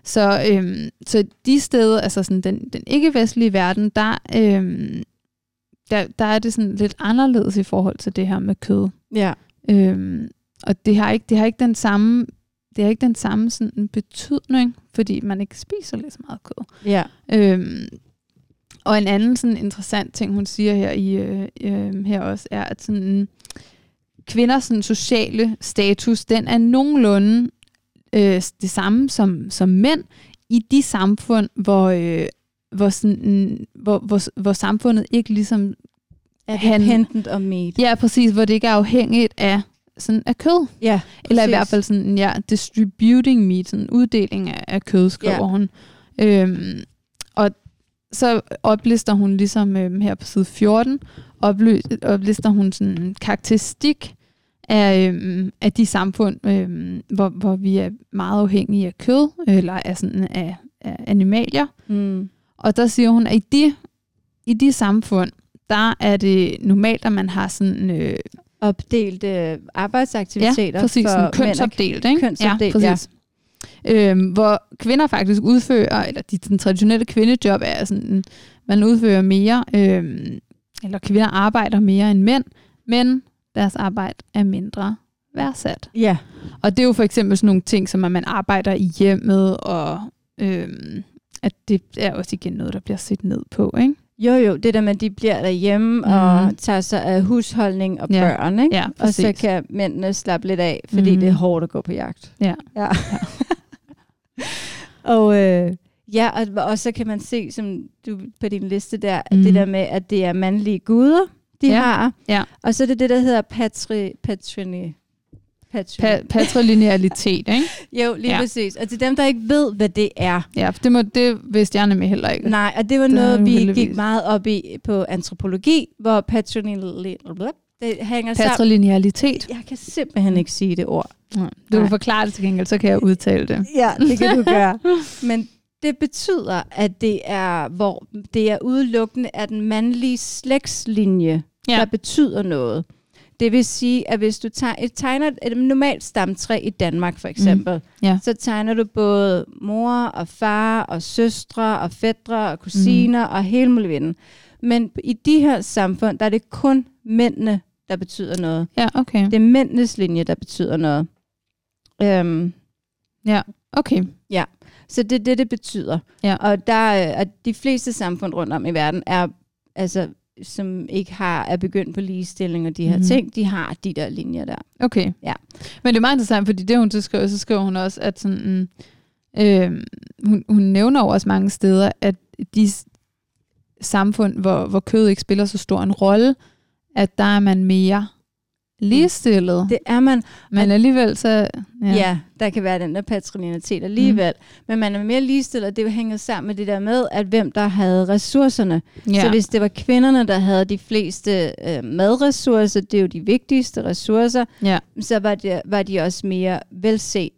Så, øhm, så de steder, altså sådan den, den ikke-vestlige verden, der, øhm, der, der er det sådan lidt anderledes i forhold til det her med kød. Ja. Øhm, og det har ikke, det har ikke den samme, det har ikke den samme sådan betydning, fordi man ikke spiser lige så meget kød. Ja. Øhm, og en anden sådan interessant ting, hun siger her i øh, øh, her også, er, at sådan, kvinders sådan, sociale status, den er nogenlunde øh, det samme som, som mænd i de samfund, hvor, øh, hvor, sådan, hvor, hvor, hvor samfundet ikke ligesom Er dependent on meat. Ja, præcis, hvor det ikke er afhængigt af, sådan, af kød. Ja, Eller i hvert fald sådan, ja, distributing meat, sådan uddeling af, af kød, skriver Ja. hun. Øhm, og så oplister hun ligesom øhm, her på side 14, oply, oplister hun sådan en karakteristik af, øhm, af de samfund, øhm, hvor, hvor vi er meget afhængige af kød, eller af, sådan, af, af animalier. Mm. Og der siger hun, at i de, i de samfund, der er det normalt, at man har sådan øh, Opdelte arbejdsaktiviteter Ja, præcis. for kønsopdelt, ikke? Kønsopdelt, ja. Præcis. Øhm, hvor kvinder faktisk udfører, eller de den traditionelle kvindejob er sådan, man udfører mere, øhm, eller kvinder arbejder mere end mænd, men deres arbejde er mindre værdsat. Ja. Og det er jo for eksempel sådan nogle ting, som at man arbejder i hjemmet, og øhm, at det er også igen noget, der bliver set ned på, ikke? Jo, jo, det der med, at de bliver derhjemme mm. og Mhm. tager sig af husholdning og Ja. børn, ikke? Ja, og så kan mændene slappe lidt af, fordi Mhm. det er hårdt at gå på jagt. Ja. Ja. og øh, ja, og, og så kan man se, som du på din liste der, mm. Mhm. det der med, at det er mandlige guder, de Ja. har. Ja. Og så er det det, der hedder patri, patrini, patrini. Pa- patrilinealitet, ikke? jo, lige Ja. præcis. Og til dem, der ikke ved, hvad det er. Ja, for det, må, det vidste jeg nemlig heller ikke. Nej, og det var Det noget, vi uheldigvis. gik meget op i på antropologi, hvor patrini... Det hænger sammen. Patrilinealitet. Jeg kan simpelthen ikke sige det ord. Ja, Du Nej. kan forklare det til gengæld, så kan jeg udtale det. Ja, det kan du gøre. Men det betyder, at det er, hvor det er udelukkende af den mandlige slægtslinje, ja. der betyder noget. Det vil sige, at hvis du tager, et tegner et normalt stamtræ i Danmark for eksempel, mm. Ja. så tegner du både mor og far og søstre og fædre og kusiner mm. og hele muligheden. Men i de her samfund, der er det kun mændene, der betyder noget. Ja, okay. Det er mændenes linje, der betyder noget. Øhm, Okay. Så det er det, det betyder. Ja. Og der er, at de fleste samfund rundt om i verden er, altså, som ikke har er begyndt på ligestilling og de her mm. ting, de har de der linjer der. Okay. Ja. Men det er meget interessant, fordi det hun så skriver, så skriver hun også, at sådan, øh, hun, hun nævner jo også mange steder, at de samfund, hvor, hvor kød ikke spiller så stor en rolle, at der er man mere ligestillet. Det, er man, men alligevel så... ja. Ja. der kan være den der patrilinitet alligevel. Mm. Men man er mere ligestillet, og det hænger sammen med det der med, at hvem der havde ressourcerne. ja. Så hvis det var kvinderne, der havde de fleste øh, madressourcer, det er jo de vigtigste ressourcer, ja. så var, det, var de også mere velset.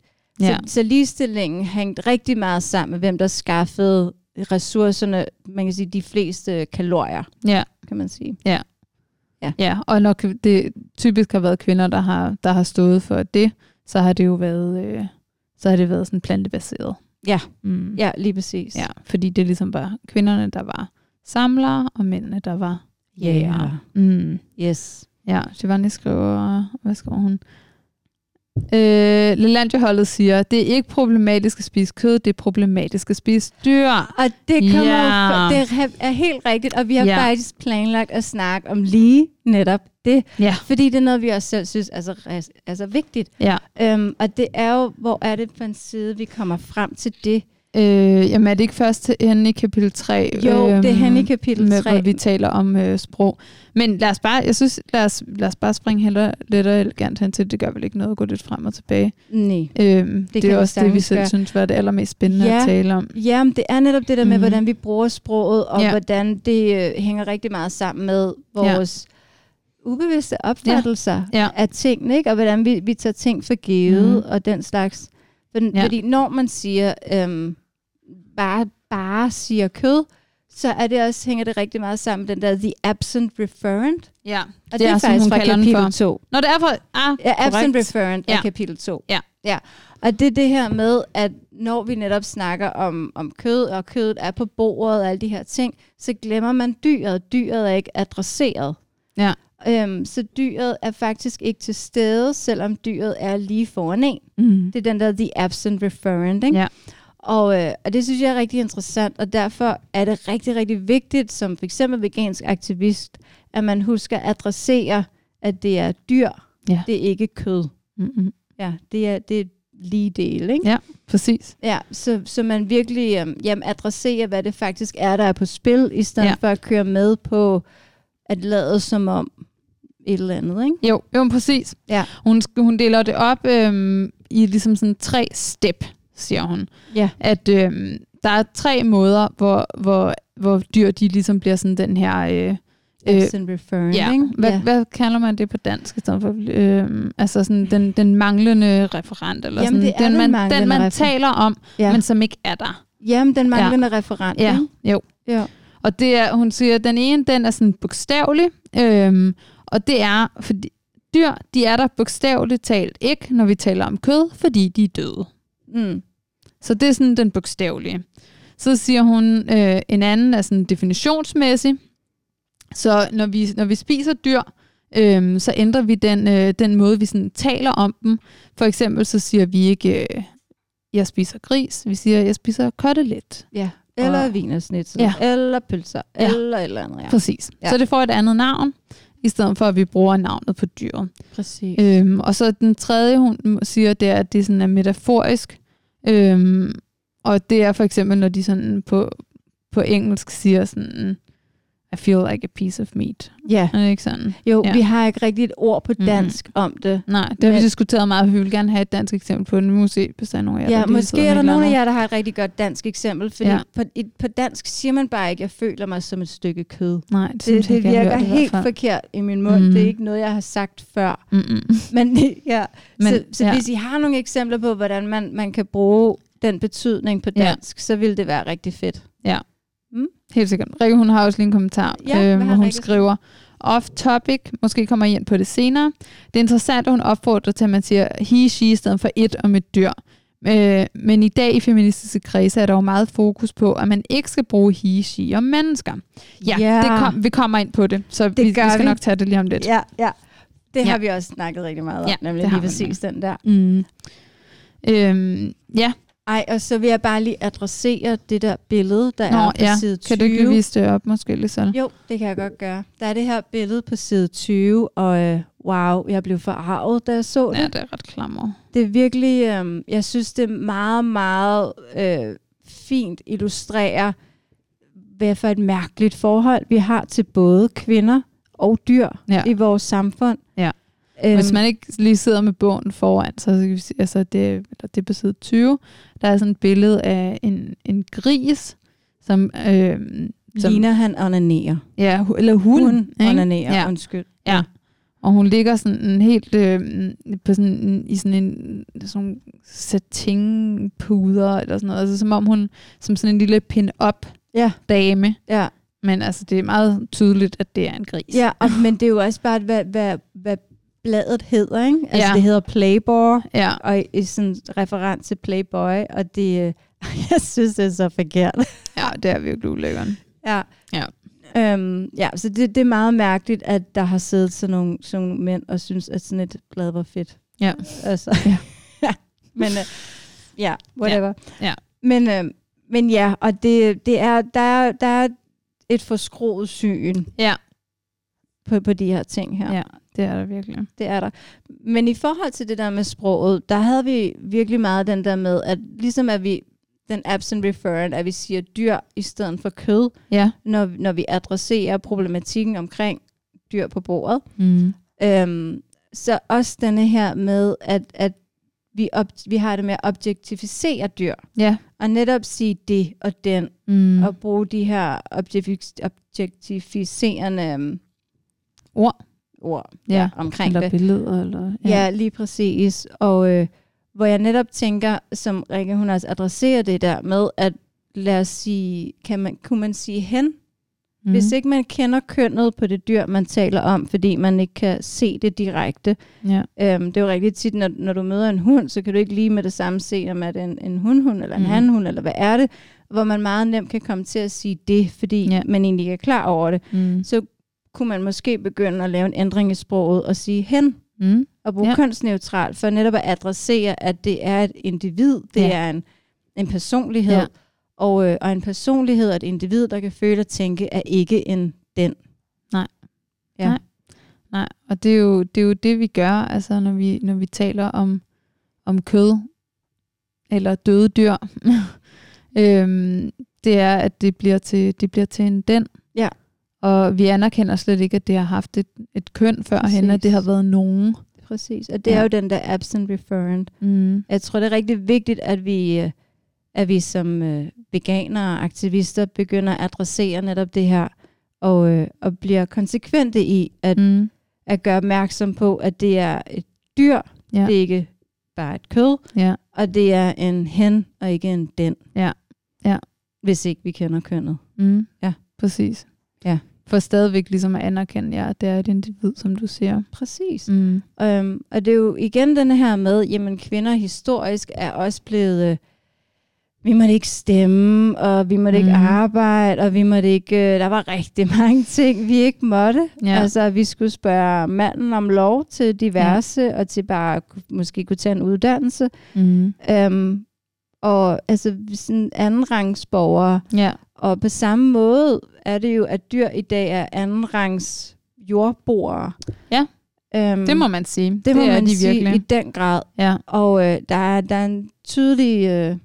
Ja. Så, så ligestillingen hængte rigtig meget sammen med, hvem der skaffede ressourcerne, man kan sige, de fleste kalorier, ja. kan man sige. Ja, og når det typisk har været kvinder, der har, der har stået for det, så har det jo været, øh, så har det været sådan plantebaseret. Ja. Mm. Ja, lige præcis. ja. Fordi det ligesom var kvinderne, der var samlere, og mændene, der var jægere. Mm. Yes. Ja, Giovanni skriver, hvad skriver hun? Øh, Lelandia-holdet siger, det er ikke problematisk at spise kød, det er problematisk at spise dyr. Og det kommer ja. det er- helt rigtigt, og vi har ja. faktisk planlagt at snakke om lige netop det, Ja. fordi det er noget, vi også selv synes er så altså vigtigt. Ja. Øhm, og det er jo, hvor er det på en side, vi kommer frem til det? Øh, jamen er det ikke først henne i kapitel 3? Jo, det er øhm, hen i kapitel med, 3. hvor vi taler om øh, sprog. Men lad os bare, jeg synes, lad os, lad os bare springe heller lidt og elegant hen til, det gør vel ikke noget at gå lidt frem og tilbage. Nej. Øhm, det, det er også det, vi selv gøre. synes var det allermest spændende Ja. at tale om. Jamen, det er netop det der med, mm. hvordan vi bruger sproget, og Ja. ja. hvordan det øh, hænger rigtig meget sammen med vores ja. ubevidste opfattelser Ja. af tingene, ikke? og hvordan vi, vi tager ting for givet, mm. og den slags. For, Ja. ja. Fordi når man siger, øhm, bare, bare siger kød, så er det også, hænger det rigtig meget sammen med den der the absent referent. Ja, Og det, er, faktisk hun fra kapitel for. 2. Når det er for... Ah, Ja, absent korrekt. referent ja. Af kapitel 2. Ja. ja. Og det er det her med, at når vi netop snakker om, om kød, og kødet er på bordet og alle de her ting, så glemmer man dyret. Dyret er ikke adresseret. Ja. Øhm, så dyret er faktisk ikke til stede, selvom dyret er lige foran en. Mm. Det er den der the absent referent. Ikke? Ja. Og, øh, og det synes jeg er rigtig interessant, og derfor er det rigtig, rigtig vigtigt, som for eksempel vegansk aktivist, at man husker at adressere, at det er dyr, Ja. det er ikke kød. Mm-mm. Ja, det er, det er lige del, ikke? Ja. Præcis. Ja, så, så man virkelig øhm, jamen, adresserer, hvad det faktisk er, der er på spil, i stedet Ja. for at køre med på at lade som om et eller andet, ikke? Jo, jo præcis. Ja. Hun, hun deler det op øhm, i ligesom sådan tre step, siger hun. Ja. At øhm, der er tre måder, hvor, hvor, hvor dyr de ligesom bliver sådan den her... Øh, øh, Absent referring, ja, hvad, ja. hvad kalder man det på dansk? i for? Øhm, altså sådan den, den manglende referent, eller Jamen, sådan, den, den man, den man refer- taler om, ja. men som ikke er der. Jamen, den manglende ja. referent, Ja, ikke? jo. Ja. Og det er, hun siger, at den ene, den er sådan bogstavelig, øhm, og det er, fordi dyr, de er der bogstaveligt talt ikke, når vi taler om kød, fordi de er døde. Mm. Så det er sådan den bogstavelige. Så siger hun, øh, en anden er sådan definitionsmæssig. Så når vi, når vi spiser dyr, øhm, så ændrer vi den, øh, den måde, vi sådan taler om dem. For eksempel så siger vi ikke, øh, jeg spiser gris, vi siger, jeg spiser kotelet. Ja. Eller Og- vinersnitzel, Ja. eller pølser, Ja. eller eller andet. Ja. Præcis. Ja. Så det får et andet navn, i stedet for at vi bruger navnet på dyret. Præcis. Øhm, og så den tredje, hun siger, det er, at det sådan er metaforisk. Øhm, og det er for eksempel, når de sådan på, på engelsk siger sådan, i feel like a piece of meat. Ja, Er det ikke sådan? jo, Ja. ja. vi har ikke rigtig et ord på dansk mm. om det. Nej, det har vi Men- diskuteret meget, vi vil gerne have et dansk eksempel på det. Vi se, hvis der er nogen af jer, Ja, der måske er der nogen af jer, der har et rigtig godt dansk eksempel, fordi Ja. ja. på, et, på dansk siger man bare ikke, jeg føler mig som et stykke kød. Nej, det, Det, det virker hørt helt fald. forkert i min mund. Mhm. Det er ikke noget, jeg har sagt før. Mm-mm. Men ja, Men, så, så ja. hvis I har nogle eksempler på, hvordan man, man kan bruge den betydning på Ja. dansk, så ville det være rigtig fedt. Helt sikkert. Rikke, hun har også lige en kommentar, Ja, har hvor hun Rikke skriver, off topic, måske kommer I ind på det senere. Det er interessant, at hun opfordrer til, at man siger he, she i stedet for et om et dyr. Øh, men i dag i feministiske kredse er der jo meget fokus på, at man ikke skal bruge he, she om mennesker. Ja, Ja. Det kom, vi kommer ind på det, så Det vi, vi skal vi. nok tage det lige om lidt. Ja, ja. Det Ja. har vi også snakket rigtig meget om, Ja, nemlig lige præcis den der. Mm. Øhm, ja, Ej, og så vil jeg bare lige adressere det der billede, der Nå, er på ja. side 20. kan du ikke vise det op, måske lidt sådan? Jo, det kan jeg godt gøre. Der er det her billede på side 20, og øh, wow, jeg blev forarvet, da jeg så Ja, det. det er ret klammer. Det er virkelig, øh, jeg synes, det er meget, meget øh, fint illustrerer, hvad for et mærkeligt forhold vi har til både kvinder og dyr ja. i vores samfund. Ja. Øhm, Hvis man ikke lige sidder med bogen foran, så kan vi sige, altså det, eller det er på side 20, der er sådan et billede af en, en gris, som, øh, som ligner han onanerer. ja, hu- eller hun, Hun ikke? onanerer, Ja. undskyld. Ja. Og hun ligger sådan en helt øh, på sådan i sådan en sådan satinpuder eller sådan noget. Altså som om hun som sådan en lille pin-up Ja, dame. ja. Men altså det er meget tydeligt, at det er en gris. Ja, og, men det er jo også bare, hvad, hvad, hvad bladet hedder, ikke? Altså, Ja. det hedder Playboy, ja. og i sådan referent til Playboy, og det, øh, jeg synes, det er så forkert. ja det er virkelig ulækkert. ja. Ja. Øhm, ja, så det, det er meget mærkeligt, at der har siddet sådan nogle, sådan nogle mænd og synes, at sådan et blad var fedt. Ja. Altså, Ja. ja. Men øh, ja, whatever. Ja. Men, øh, men ja, og det, det er, der, er, der er et forskroet syn Ja. på, på de her ting her. ja, det er der virkelig. Det er der. Men i forhold til det der med sproget, der havde vi virkelig meget den der med, at ligesom at vi, den absent referent, at vi siger dyr i stedet for kød, Ja. når, når vi adresserer problematikken omkring dyr på bordet. Mm. Øhm, så også denne her med, at, at vi, op, vi har det med at objektificere dyr, Ja. og netop sige det og den, Mm. og bruge de her objektif- objektificerende øhm, Ord. Ord Ja. omkring Eller det. billeder. Eller, Ja, ja lige præcis. Og øh, hvor jeg netop tænker, som Rikke hun også adresserer det der med, at lad os sige, kan man, kunne man sige hen, mm. hvis ikke man kender kønnet på det dyr, man taler om, fordi man ikke kan se det direkte. Ja. Øhm, det er jo rigtig tit, når, når du møder en hund, så kan du ikke lige med det samme se, om er det en, en hundhund, eller en mm. hanhund, eller hvad er det, hvor man meget nemt kan komme til at sige det, fordi Ja. ja. man egentlig ikke er klar over det. Mm. Så kunne man måske begynde at lave en ændring i sproget og sige hen, Mm. og bruge Ja. kønsneutralt, for netop at adressere, at det er et individ, det Ja. er en, en personlighed, ja. og, øh, og en personlighed og et individ, der kan føle og tænke, er ikke en den. Nej. Ja. Nej. Nej, og det er jo det, er jo det vi gør, altså når vi, når vi taler om, om kød eller døde dyr. øhm, det er, at det bliver til, det bliver til en den. Og vi anerkender slet ikke, at det har haft et, et køn førhen, at det har været nogen. Præcis, og det Ja. er jo den der absent referent. Mm. Jeg tror, det er rigtig vigtigt, at vi, at vi som øh, veganere og aktivister begynder at adressere netop det her, og, øh, og bliver konsekvente i at, Mm. at gøre opmærksom på, at det er et dyr, Ja. det er ikke bare et kød, Ja. og det er en hen og ikke en den. Ja. Ja. Hvis ikke vi kender kønnet. Mm. Ja. Præcis. Ja. For stadigvæk ligesom at anerkende, ja, at det er et individ, som du siger. Præcis. Mm. Um, og det er jo igen denne her med, jamen kvinder historisk er også blevet, øh, vi måtte ikke stemme, og vi måtte mm. ikke arbejde, og vi måtte ikke... Øh, der var rigtig mange ting, vi ikke måtte. Ja. Altså, vi skulle spørge manden om lov til diverse, ja. og til bare måske kunne tage en uddannelse. Mm. Øhm, og altså sådan anden rangsborgere. Ja. Og på samme måde er det jo, at dyr i dag er anden rangs jordboere. Ja. Øhm, Det må man sige. det må er man de sige virkelig. i den grad. Ja. Og øh, der, er, der er en tydelig øh,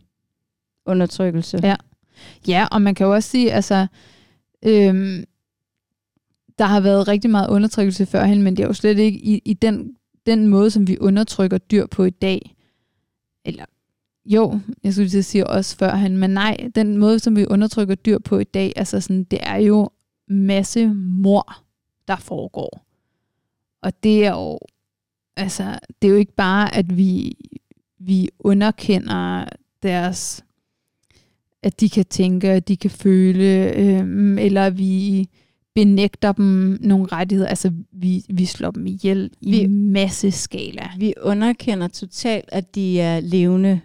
undertrykkelse. Ja. Ja, og man kan jo også sige, altså, øhm, der har været rigtig meget undertrykkelse førhen, men det er jo slet ikke i, i den, den måde, som vi undertrykker dyr på i dag. Eller, jo, jeg skulle til at sige også førhen, men nej, den måde, som vi undertrykker dyr på i dag, altså sådan, det er jo masse mor, der foregår. Og det er jo, altså, det er jo ikke bare, at vi, vi underkender deres at de kan tænke, at de kan føle, øhm, eller vi benægter dem nogle rettigheder. Altså, vi, vi slår dem ihjel i Vi- masse skala. Vi underkender totalt, at de er levende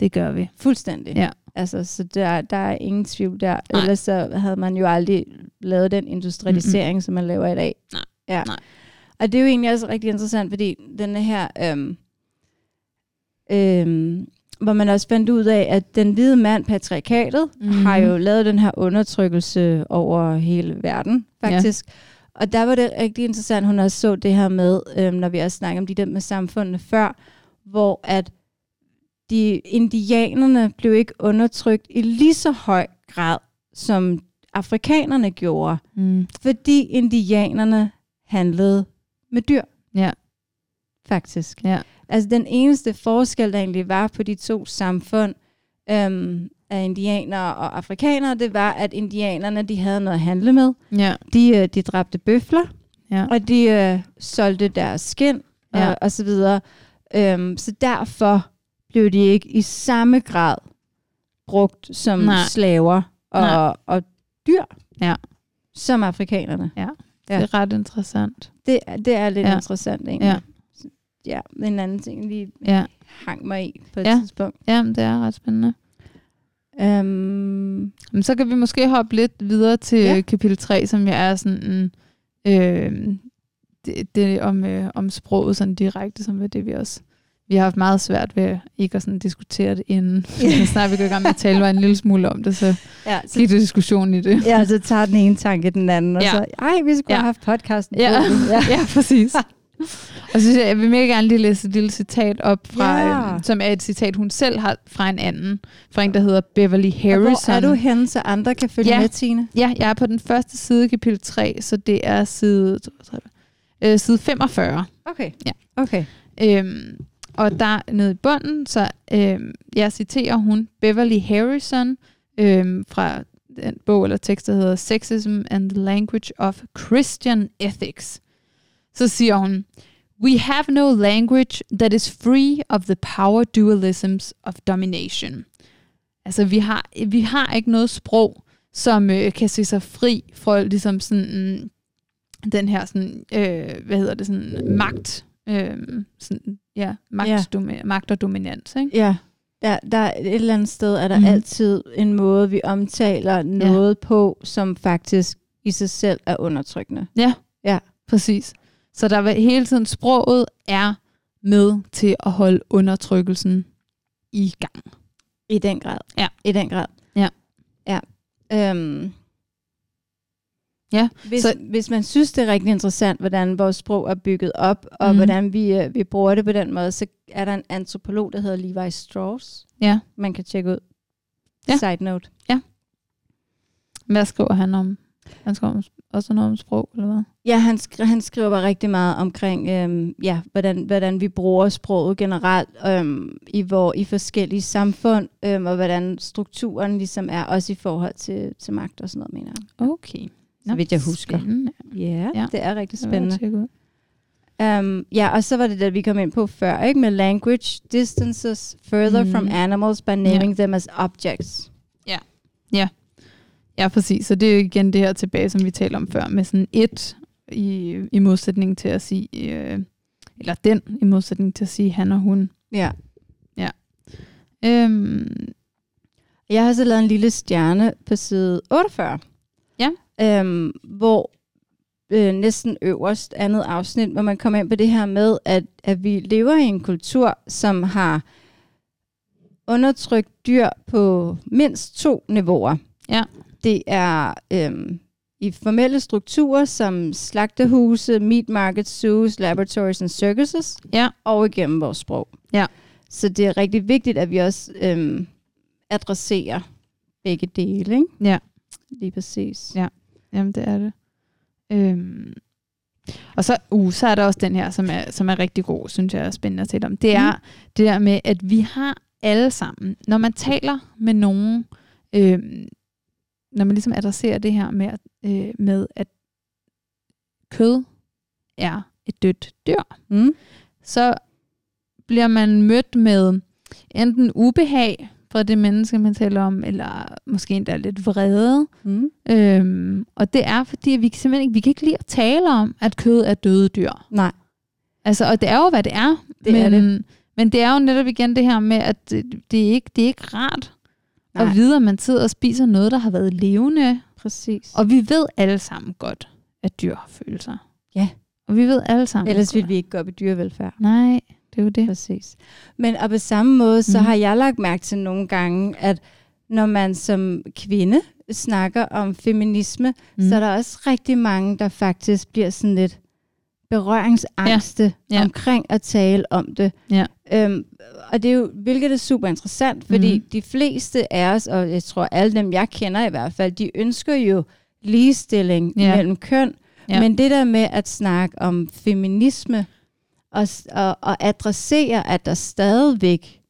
Det gør vi. fuldstændig. Ja. Altså, så der, der er ingen tvivl der. Nej. Ellers så havde man jo aldrig lavet den industrialisering, mm-hmm. som man laver i dag. Nej. Ja. Nej. Og det er jo egentlig også rigtig interessant, fordi denne her... Øhm, øhm, hvor man også fandt ud af, at den hvide mand, patriarkatet, mm-hmm. har jo lavet den her undertrykkelse over hele verden, faktisk. Ja. Og der var det rigtig interessant, hun også så det her med, øhm, når vi også snakker om de der med samfundene før, hvor at de indianerne blev ikke undertrykt i lige så høj grad, som afrikanerne gjorde, Mm. fordi indianerne handlede med dyr. Ja. Faktisk. Ja. Altså den eneste forskel, der egentlig var på de to samfund øhm, af indianere og afrikanere, det var, at indianerne de havde noget at handle med. Ja. De, øh, de dræbte bøfler, Ja. og de øh, solgte deres skin og, Ja. og så videre. Øhm, så derfor blev de ikke i samme grad brugt som Nej. Slaver Nej. og, og dyr, Ja. som afrikanerne. Det Ja. er ret interessant. Det, det er lidt ja. interessant egentlig. Ja. Ja. En anden ting, lige Ja. hang mig i på et Ja. tidspunkt. ja, det er ret spændende. Um, Men så kan vi måske hoppe lidt videre til Ja. kapitel 3, som jeg er sådan en, øh, det, det om, øh, om sproget sådan direkte, som er det vi også vi har haft meget svært ved ikke at sådan diskutere det inden. Ja. Så snart vi går i gang med at tale bare en lille smule om det, så ja, så, gik det diskussion i det. ja, så tager den ene tanke den anden, og Ja. så, ej, vi skulle Ja. have haft podcasten. Ja. ja. ja, præcis. Og så synes jeg, jeg vil mega gerne lige læse et lille citat op, fra, Ja. øh, som er et citat, hun selv har fra en anden, fra en, der hedder Beverly Og Harrison. hvor er du henne, så andre kan følge Ja. med, Tine? Ja, jeg er på den første side, kapitel 3, så det er side, øh, side 45. Okay. Ja. Okay. Øhm, og der nede i bunden, så øhm, jeg citerer hun Beverly Harrison øhm, fra den bog eller tekst, der hedder Sexism and the Language of Christian Ethics. Så siger hun, We have no language that is free of the power dualisms of domination. Altså, vi har, vi har ikke noget sprog, som øh, kan se sig fri fra ligesom sådan, mm, den her sådan, øh, hvad hedder det, sådan magt, øh, sådan, ja, magt, Ja. Domi- magt og dominans, ikke? Ja. Ja, der er et eller andet sted, er der mm. altid en måde, vi omtaler noget på, som faktisk i sig selv er undertrykkende. Præcis. Så der vil hele tiden, sproget er med til at holde undertrykkelsen i gang. I den grad. Ja. I den grad. Ja. Ja. Øhm. Ja, Hvis, så- hvis man synes, det er rigtig interessant, hvordan vores sprog er bygget op, og mm. hvordan vi, øh, vi bruger det på den måde, så er der en antropolog, der hedder Levi Strauss, Ja. man kan tjekke ud. Ja. Side note. Hvad skriver han om? Han skriver om, også noget om sprog, eller hvad? Ja, han, skri- han skriver bare rigtig meget omkring, øhm, ja, hvordan, hvordan vi bruger sproget generelt øhm, i, hvor, i forskellige samfund, øhm, og hvordan strukturen ligesom er, også i forhold til, til magt og sådan noget, mener jeg. Okay. Så vidt jeg husker. Spændende. Ja, Ja. yeah, det er rigtig Det spændende. ud. Um, ja, og så var det det, vi kom ind på før, ikke? Med language distances further Mhm. from animals by naming them as objects. Ja, præcis. Så det er jo igen det her tilbage, som vi talte om før, med sådan et i, i modsætning til at sige, øh, eller den i modsætning til at sige han og hun. Ja. Øhm, Jeg har så lavet en lille stjerne på side 48. Ja. Øhm, hvor øh, næsten øverst andet afsnit, hvor man kommer ind på det her med, at, at vi lever i en kultur, som har undertrykt dyr på mindst to niveauer. Ja. Det er øhm, i formelle strukturer som slagterhuse, meat markets, zoos, laboratories and circuses, Ja. og igennem vores sprog. Ja. Så det er rigtig vigtigt, at vi også øhm, adresserer begge dele, ikke? Ja. Lige præcis. Ja. Jamen, det er det. Øhm. Og så, uh, så er der også den her, som er, som er rigtig god, synes jeg er spændende at tale om. Det er Mm. det der med, at vi har alle sammen, når man taler med nogen, øhm, når man ligesom adresserer det her med, at- øh, med at kød er et dødt dyr, Mm. så bliver man mødt med enten ubehag fra det menneske, man taler om, eller måske endda lidt vrede. Mm. Øhm, og det er, fordi vi simpelthen ikke, vi kan ikke lide at tale om, at kød er døde dyr. Nej, Altså, og det er jo, hvad det er. Det men, er det. Men det er jo netop igen det her med, at det, det, er, ikke, det er ikke rart Nej. at vide, at man sidder og spiser noget, der har været levende. præcis. Og vi ved alle sammen godt, at dyr har følelser. Ja. Og vi ved alle sammen Ellers ville vi ikke gå op i dyrevelfærd. Nej, det er jo det. Præcis. Men og på samme måde, så Mhm. har jeg lagt mærke til nogle gange, at når man som kvinde snakker om feminisme, mm. så er der også rigtig mange, der faktisk bliver sådan lidt berøringsangste ja. Ja. Ja. omkring at tale om det. Ja. Øhm, og det er jo, hvilket er super interessant, fordi mm. de fleste af os, og jeg tror alle dem, jeg kender i hvert fald, de ønsker jo ligestilling Ja. ja. mellem køn. Ja. Ja. Men det der med at snakke om feminisme, og, og, og adressere, at der stadigvæk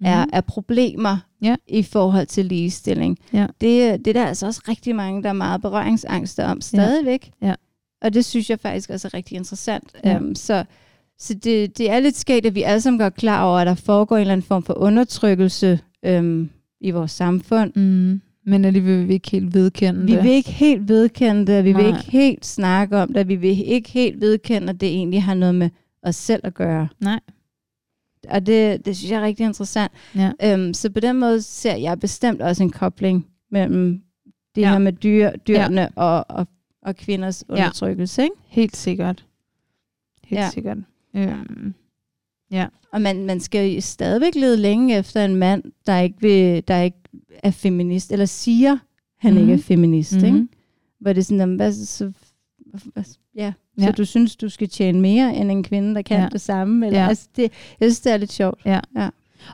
mm. er, er problemer. Ja. i forhold til ligestilling. Ja. Det, det er der altså også rigtig mange, der er meget berøringsangste om stadigvæk. Ja. Og det synes jeg faktisk også er rigtig interessant. Ja. Um, så så det, det er lidt skægt, at vi alle sammen godt klar over, at der foregår en eller anden form for undertrykkelse um, i vores samfund. Mm. Men alligevel vil vi ikke helt vedkende Vi det. vil ikke helt vedkende det, vi vil Nej. ikke helt snakke om det, vi vil ikke helt vedkende, at det egentlig har noget med os selv at gøre. Nej. Og det, det synes jeg er rigtig interessant. Ja. Øhm, så på den måde ser jeg bestemt også en kobling mellem det Ja. her med dyr, dyrene ja. og, og, og kvinders Ja. undertrykkelse. Ikke? Helt sikkert. Helt Ja. sikkert. Øhm. Og man, man skal stadigvæk lede længe efter en mand, der ikke, vil, der ikke er feminist, eller siger, han Mhm. ikke er feminist. Mhm. Ikke? Hvor det er sådan, jamen, hvad, så, hvad, ja. Ja. så du synes, du skal tjene mere end en kvinde, der kan Ja. ja. det samme? Eller, Ja. ja. altså, det, jeg synes, det er lidt sjovt.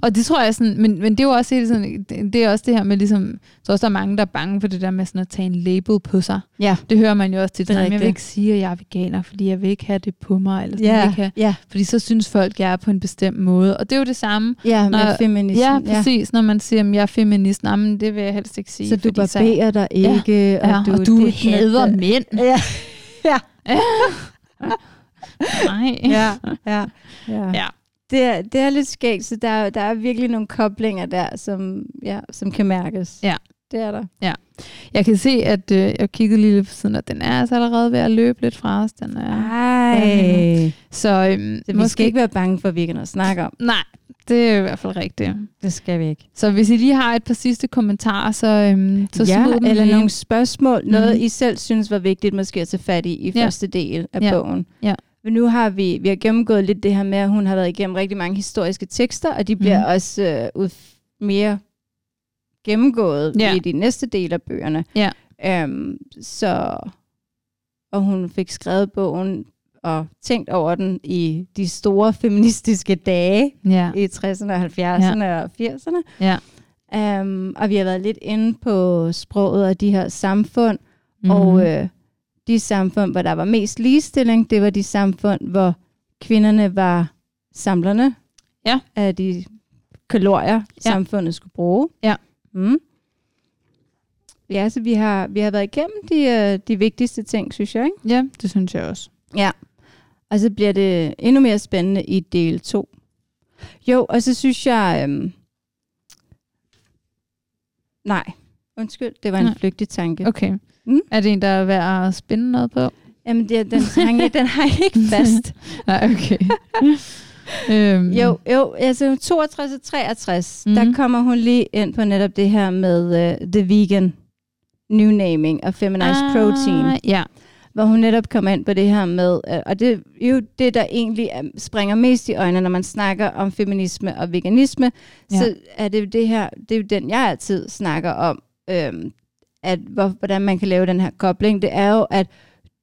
Og det tror jeg sådan, men, men det er jo også sådan, det, det er også det her med ligesom, så også der er mange, der er bange for det der med sådan at tage en label på sig. Ja, Det hører man jo også tit. Det Jeg vil ikke sige, at jeg er veganer, fordi jeg vil ikke have det på mig. Eller sådan, jeg ja, ikke have, ja, fordi så synes folk, at jeg er på en bestemt måde. Og det er jo det samme. ja, med Når- feminisme. Ja, præcis. Når man siger, at jeg er feminist, nej, men det vil jeg helst ikke sige. Så du barberer dig ikke, ja, og du, og du det- hader mænd. Ja, Nej. ja, ja, ja. Ja. Det er, det er lidt skægt, så der, er- der er virkelig nogle koblinger der, som, ja, som kan mærkes. Ja. Det er der. Jeg kan se, at øh, jeg kiggede lige lidt på siden, og den er altså allerede ved at løbe lidt fra os. Den er, Ej. så øhm, Så vi skal ikke være bange for, at vi ikke noget at snakke om. Nej, det er i hvert fald rigtigt. Det skal vi ikke. Så hvis I lige har et par sidste kommentarer, så, øhm, så ja, smid dem eller lige. nogle spørgsmål, noget Mhm. I selv synes var vigtigt måske at tage fat i i Ja. første del af Ja. bogen. Ja. Men nu har vi, vi har gennemgået lidt det her med, at hun har været igennem rigtig mange historiske tekster, og de bliver Mhm. også øh, ud, mere gennemgået Ja. i de næste del af bøgerne. Ja. Øhm, så, og hun fik skrevet bogen og tænkt over den i de store feministiske dage Ja, i 60'erne, 70'erne ja. og 80'erne. ja. Um, og vi har været lidt inde på sproget og de her samfund, mm-hmm. og øh, de samfund, hvor der var mest ligestilling, det var de samfund, hvor kvinderne var samlerne Ja. af de kalorier, Ja. samfundet skulle bruge. Ja. Mm. Ja, så vi har, vi har været igennem de, øh, de vigtigste ting, synes jeg. Ikke? ja, det synes jeg også. Ja. Og så bliver det endnu mere spændende i del 2. Jo, og så synes jeg... Øhm, nej, undskyld, det var en Nej. flygtig tanke. Okay. Mm. Er det en, der er værd at spænde noget på? Jamen, det, den, tanke, den har jeg ikke fast. Nej, okay. øhm, Jo, jo, altså 62 og 63, mm. Mhm. der kommer hun lige ind på netop det her med uh, the vegan new naming og feminized ah. protein, Ja, hvor hun netop kommer ind på det her med, uh, og det er jo det, der egentlig er, springer mest i øjnene, når man snakker om feminisme og veganisme. Ja. så er det jo det her, det er jo den, jeg altid snakker om, øhm, at hvor, hvordan man kan lave den her kobling, det er jo, at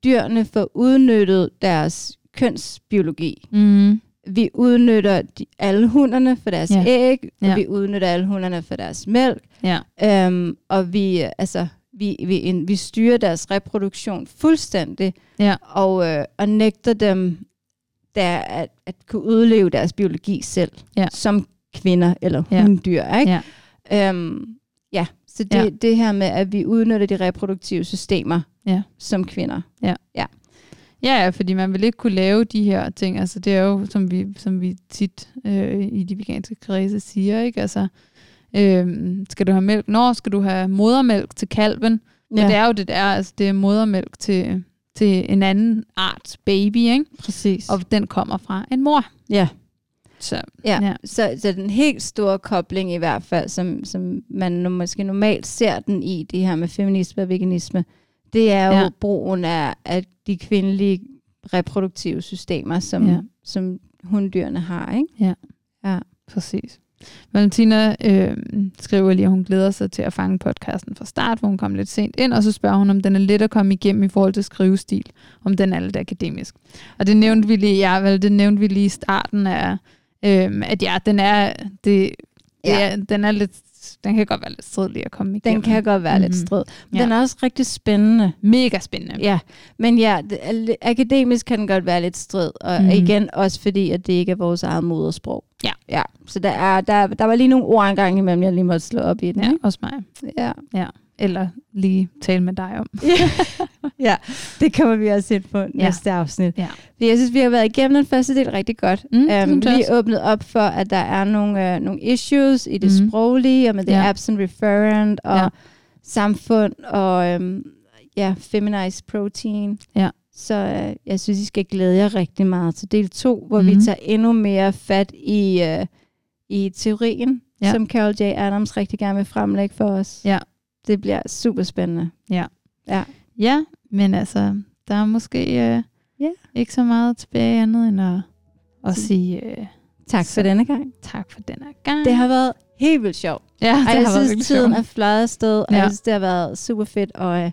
dyrene får udnyttet deres kønsbiologi. mm, Vi udnytter de, alle hunderne for deres Ja. æg, og Ja. vi udnytter alle hunderne for deres mælk, ja, øhm, og vi, altså, vi, vi, en, vi styrer deres reproduktion fuldstændig, ja, og, øh, og nægter dem der at, at kunne udleve deres biologi selv, Ja. som kvinder eller Ja. hunddyr. Ikke? ja, Øhm, ja, så det, Ja. ja. det her med, at vi udnytter de reproduktive systemer Ja. som kvinder. Ja, ja, fordi man vil ikke kunne lave de her ting. Altså, det er jo, som vi, som vi tit øh, i de veganske kredse siger, ikke? Altså, øh, skal du have mælk? Når skal du have modermælk til kalven? Ja. Ja, det er jo det der, altså det er modermælk til, til en anden arts baby, ikke? præcis. Og den kommer fra en mor. ja. Så Ja, Ja. ja. Så, så den helt store kobling i hvert fald, som, som man nu måske normalt ser den i, det her med feminisme og veganisme, det er jo Ja. ja. brugen af, af de kvindelige reproduktive systemer, som, Ja. ja. som hunddyrene har. Ikke? Præcis. Valentina øh, skriver lige, at hun glæder sig til at fange podcasten fra start, hvor hun kom lidt sent ind, og så spørger hun, om den er let at komme igennem i forhold til skrivestil, om den er lidt akademisk. Og det nævnte vi lige, ja, vel, det nævnte vi lige i starten af, øh, at ja, den er, det, det Ja. er, den er lidt, den kan godt være lidt stridlig at komme igennem. Den kan godt være mm-hmm. lidt Mhm. strid. Men Ja. ja. den er også rigtig spændende. Mega spændende. Ja, men ja, det, akademisk kan den godt være lidt strid, og Mhm. mm. igen også fordi, at det ikke er vores eget modersprog. Ja. ja. Så der, er, der, der var lige nogle ord engang imellem, jeg lige måtte slå op i den. ja ikke? også mig. Ja. Eller lige tale med dig om. ja, det kommer vi også ind på næste afsnit. Ja. Jeg synes, vi har været igennem den første del rigtig godt. Mm, Um, vi også. åbnet op for, at der er nogle, uh, nogle issues i det Mhm. mm. sproglige, og med det Ja. absent referent, og Ja. ja. samfund, og um, ja, feminized protein. Ja. Så uh, jeg synes, I skal glæde jer rigtig meget til del 2, hvor mm. Mhm. vi tager endnu mere fat i, uh, i teorien, Ja. ja. som Carol J. Adams rigtig gerne vil fremlægge for os. Ja. Det bliver super spændende. Ja, men altså, der er måske øh, Ja. ikke så meget tilbage andet end at, at sige øh, Tak Så- for denne gang. tak for denne gang. Det har været helt vildt sjovt. ja, det har jeg været synes, virkelig tiden sjovt. er fløjet afsted, og Ja. ja. jeg synes, det har været super fedt, og øh,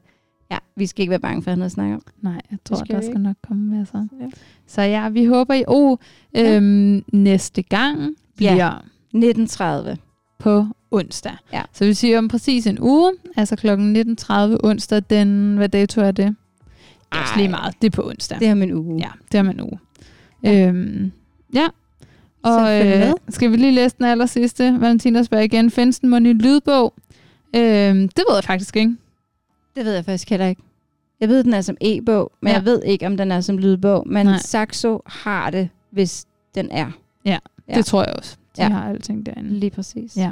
ja, vi skal ikke være bange for at have noget at snakke om. Nej, jeg tror, skal der skal nok komme med så. Ja. Så ja, vi håber I... Oh, øhm, næste gang bliver Ja. 1930. på onsdag. Ja. Så vi siger om præcis en uge, altså kl. 19.30 onsdag, den... Hvad dato er det? Det er også lige meget. Det er på onsdag. Det er min uge. Ja, det er man nu. Ja. Ja. Øhm, ja. Og øh, skal vi lige læse den aller sidste? Valentina spørger igen, findes den mon i lydbog? Øhm, det ved jeg faktisk ikke. Det ved jeg faktisk heller ikke. Jeg ved, den er som e-bog, men Ja. jeg ved ikke, om den er som lydbog. Men. Nej. Saxo har det, hvis den er. Ja, Ja. Det tror jeg også. De Ja. har alting derinde. Lige præcis. Ja.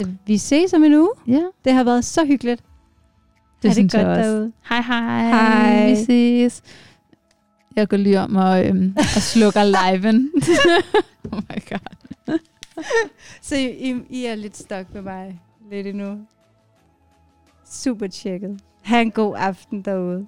Så vi ses om en uge. Ja, Det har været så hyggeligt. det synes det godt også. derude. Hej hej. Hej. Vi ses. Jeg går lige om og, øhm, og slukker liven. oh my god. Så I, I er lidt stok med mig lidt endnu. Super tjekket. Ha' en god aften derude.